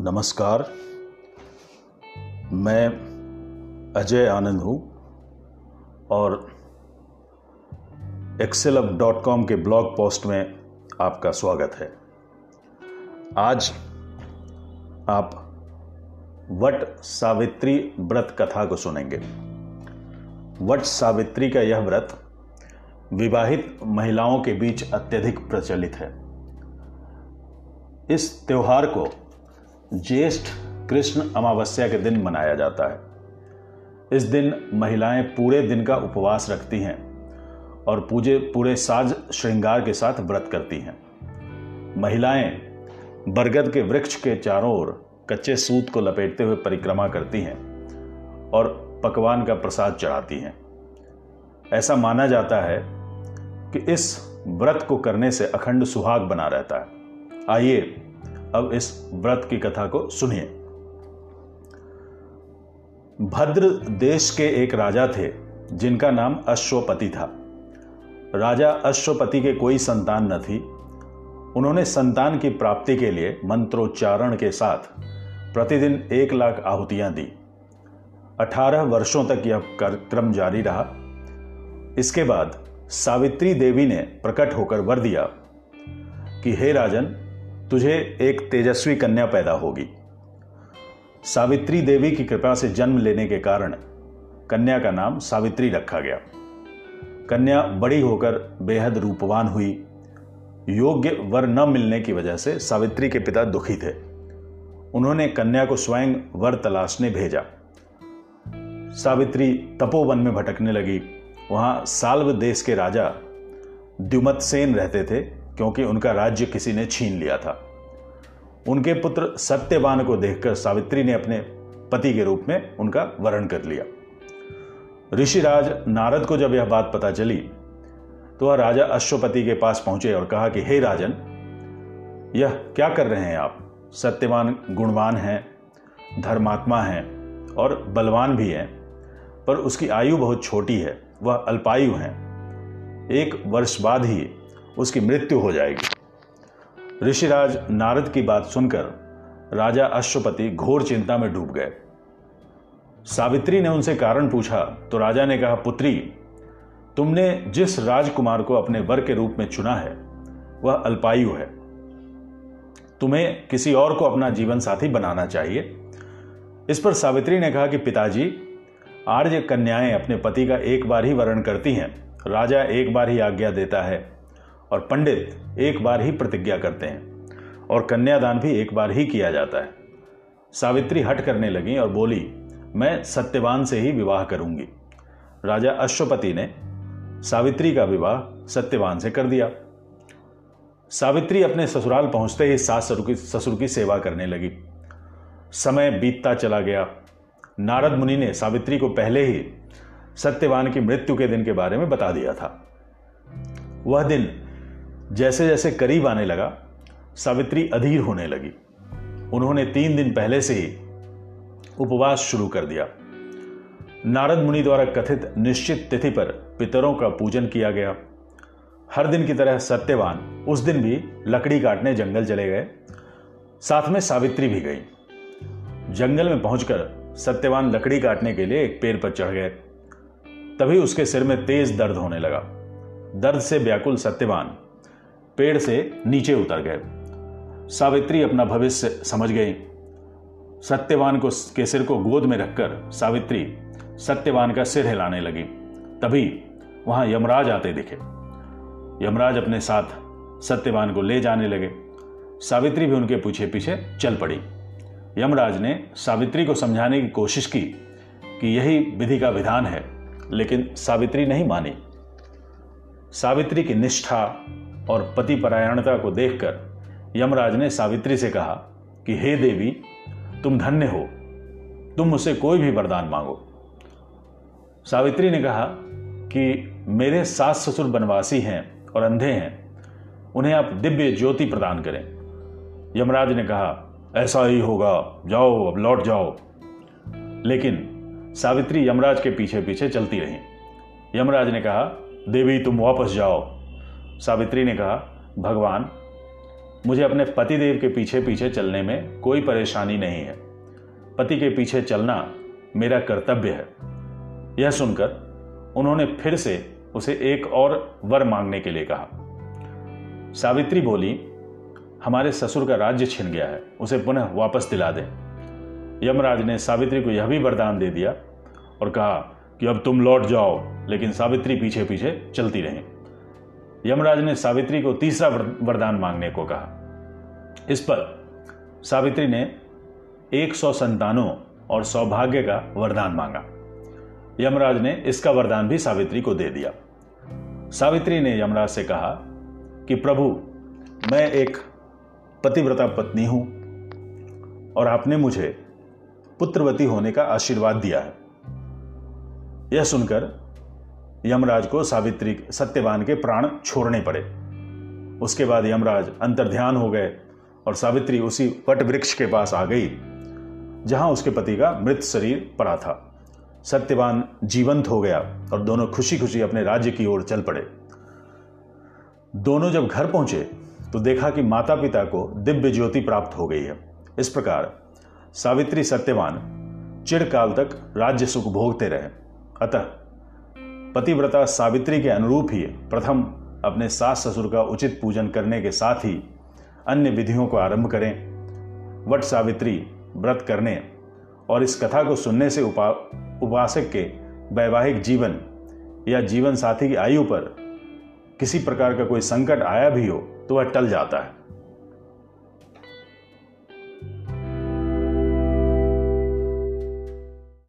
नमस्कार। मैं अजय आनंद हूँ और एक्सेलब डॉट कॉम के ब्लॉग पोस्ट में आपका स्वागत है। आज आप वट सावित्री व्रत कथा को सुनेंगे। वट सावित्री का यह व्रत विवाहित महिलाओं के बीच अत्यधिक प्रचलित है। इस त्योहार को ज्येष्ठ कृष्ण अमावस्या के दिन मनाया जाता है। इस दिन महिलाएँ पूरे दिन का उपवास रखती हैं और पूजे, पूरे साज श्रृंगार के साथ व्रत करती हैं। महिलाएँ बरगद के वृक्ष के चारों ओर कच्चे सूत को लपेटते हुए परिक्रमा करती हैं और पकवान का प्रसाद चढ़ाती हैं। ऐसा माना जाता है कि इस व्रत को करने से अखंड सुहाग बना रहता है। आइए अब इस व्रत की कथा को सुनिए। भद्र देश के एक राजा थे, जिनका नाम अश्वपति था। राजा अश्वपति के कोई संतान न थी। उन्होंने संतान की प्राप्ति के लिए मंत्रोच्चारण के साथ प्रतिदिन एक लाख आहुतियाँ दी। अठारह वर्षों तक यह कार्यक्रम जारी रहा। इसके बाद सावित्री देवी ने प्रकट होकर वर दिया कि, हे राजन तुझे एक तेजस्वी कन्या पैदा होगी। सावित्री देवी की कृपा से जन्म लेने के कारण कन्या का नाम सावित्री रखा गया। कन्या बड़ी होकर बेहद रूपवान हुई। योग्य वर न मिलने की वजह से सावित्री के पिता दुखी थे। उन्होंने कन्या को स्वयं वर तलाशने भेजा। सावित्री तपोवन में भटकने लगी। वहाँ साल्व देश के राजा द्युमत सेन रहते थे। क्योंकि उनका राज्य किसी ने छीन लिया था। उनके पुत्र सत्यवान को देखकर सावित्री ने अपने पति के रूप में उनका वर्ण कर लिया। ऋषिराज नारद को जब यह बात पता चली तो वह राजा अश्वपति के पास पहुँचे और कहा कि, हे राजन, यह क्या कर रहे हैं आप? सत्यवान गुणवान हैं, धर्मात्मा हैं और बलवान भी हैं, पर उसकी आयु बहुत छोटी है, वह अल्पायु हैं। एक वर्ष बाद ही उसकी मृत्यु हो जाएगी। ऋषिराज नारद की बात सुनकर राजा अश्वपति घोर चिंता में डूब गए। सावित्री ने उनसे कारण पूछा तो राजा ने कहा, पुत्री, तुमने जिस राजकुमार को अपने वर के रूप में चुना है, वह अल्पायु है। तुम्हें किसी और को अपना जीवन साथी बनाना चाहिए। इस पर सावित्री ने कहा कि पिताजी, आर्य कन्याएँ अपने पति का एक बार ही वर्ण करती हैं। राजा एक बार ही आज्ञा देता है। और पंडित एक बार ही प्रतिज्ञा करते हैं और कन्यादान भी एक बार ही किया जाता है। सावित्री हट करने लगी और बोली, मैं सत्यवान से ही विवाह करूँगी। राजा अश्वपति ने सावित्री का विवाह सत्यवान से कर दिया। सावित्री अपने ससुराल पहुँचते ही सास ससुर की ससुर की सेवा करने लगी। समय बीतता चला गया। नारद मुनि ने सावित्री को पहले ही सत्यवान की मृत्यु के दिन के बारे में बता दिया था। वह दिन जैसे जैसे करीब आने लगा, सावित्री अधीर होने लगी। उन्होंने तीन दिन पहले से ही उपवास शुरू कर दिया। नारद मुनि द्वारा कथित निश्चित तिथि पर पितरों का पूजन किया गया। हर दिन की तरह सत्यवान उस दिन भी लकड़ी काटने जंगल चले गए। साथ में सावित्री भी गई। जंगल में पहुंचकर सत्यवान लकड़ी काटने के लिए एक पेड़ पर चढ़ गए। तभी उसके सिर में तेज दर्द होने लगा। दर्द से व्याकुल सत्यवान पेड़ से नीचे उतर गए। सावित्री अपना भविष्य समझ गई। सत्यवान को के सिर को गोद में रखकर सावित्री सत्यवान का सिर हिलाने लगी। तभी वहाँ यमराज आते दिखे। यमराज अपने साथ सत्यवान को ले जाने लगे। सावित्री भी उनके पीछे पीछे चल पड़ी। यमराज ने सावित्री को समझाने की कोशिश की कि यही विधि का विधान है, लेकिन सावित्री नहीं मानी। सावित्री की निष्ठा और पति परायणता को देखकर यमराज ने सावित्री से कहा कि, हे देवी, तुम धन्य हो। तुम मुझसे कोई भी वरदान मांगो। सावित्री ने कहा कि, मेरे सास ससुर बनवासी हैं और अंधे हैं। उन्हें आप दिव्य ज्योति प्रदान करें। यमराज ने कहा, ऐसा ही होगा। जाओ, अब लौट जाओ। लेकिन सावित्री यमराज के पीछे पीछे चलती रही। यमराज ने कहा, देवी, तुम वापस जाओ। सावित्री ने कहा, भगवान, मुझे अपने पतिदेव के पीछे पीछे चलने में कोई परेशानी नहीं है। पति के पीछे चलना मेरा कर्तव्य है। यह सुनकर उन्होंने फिर से उसे एक और वर मांगने के लिए कहा। सावित्री बोली, हमारे ससुर का राज्य छिन गया है, उसे पुनः वापस दिला दें। यमराज ने सावित्री को यह भी वरदान दे दिया और कहा कि अब तुम लौट जाओ, लेकिन सावित्री पीछे पीछे चलती रही। यमराज ने सावित्री को तीसरा वरदान मांगने को कहा। इस पर सावित्री ने एक सौ संतानों और सौभाग्य का वरदान मांगा। यमराज ने इसका वरदान भी सावित्री को दे दिया। सावित्री ने यमराज से कहा कि, प्रभु, मैं एक पतिव्रता पत्नी हूँ और आपने मुझे पुत्रवती होने का आशीर्वाद दिया है। यह सुनकर यमराज को सावित्री सत्यवान के प्राण छोड़ने पड़े। उसके बाद यमराज अंतर्ध्यान हो गए और सावित्री उसी वट वृक्ष के पास आ गई, जहाँ उसके पति का मृत शरीर पड़ा था। सत्यवान जीवंत हो गया और दोनों खुशी खुशी अपने राज्य की ओर चल पड़े। दोनों जब घर पहुँचे तो देखा कि माता पिता को दिव्य ज्योति प्राप्त हो गई है। इस प्रकार सावित्री सत्यवान चिरकाल तक राज्य सुख भोगते रहे। अतः पतिव्रता सावित्री के अनुरूप ही प्रथम अपने सास ससुर का उचित पूजन करने के साथ ही अन्य विधियों को आरंभ करें। वट सावित्री, व्रत करने और इस कथा को सुनने से उपा, उपासक के वैवाहिक जीवन या जीवन साथी की आयु पर किसी प्रकार का कोई संकट आया भी हो तो वह टल जाता है।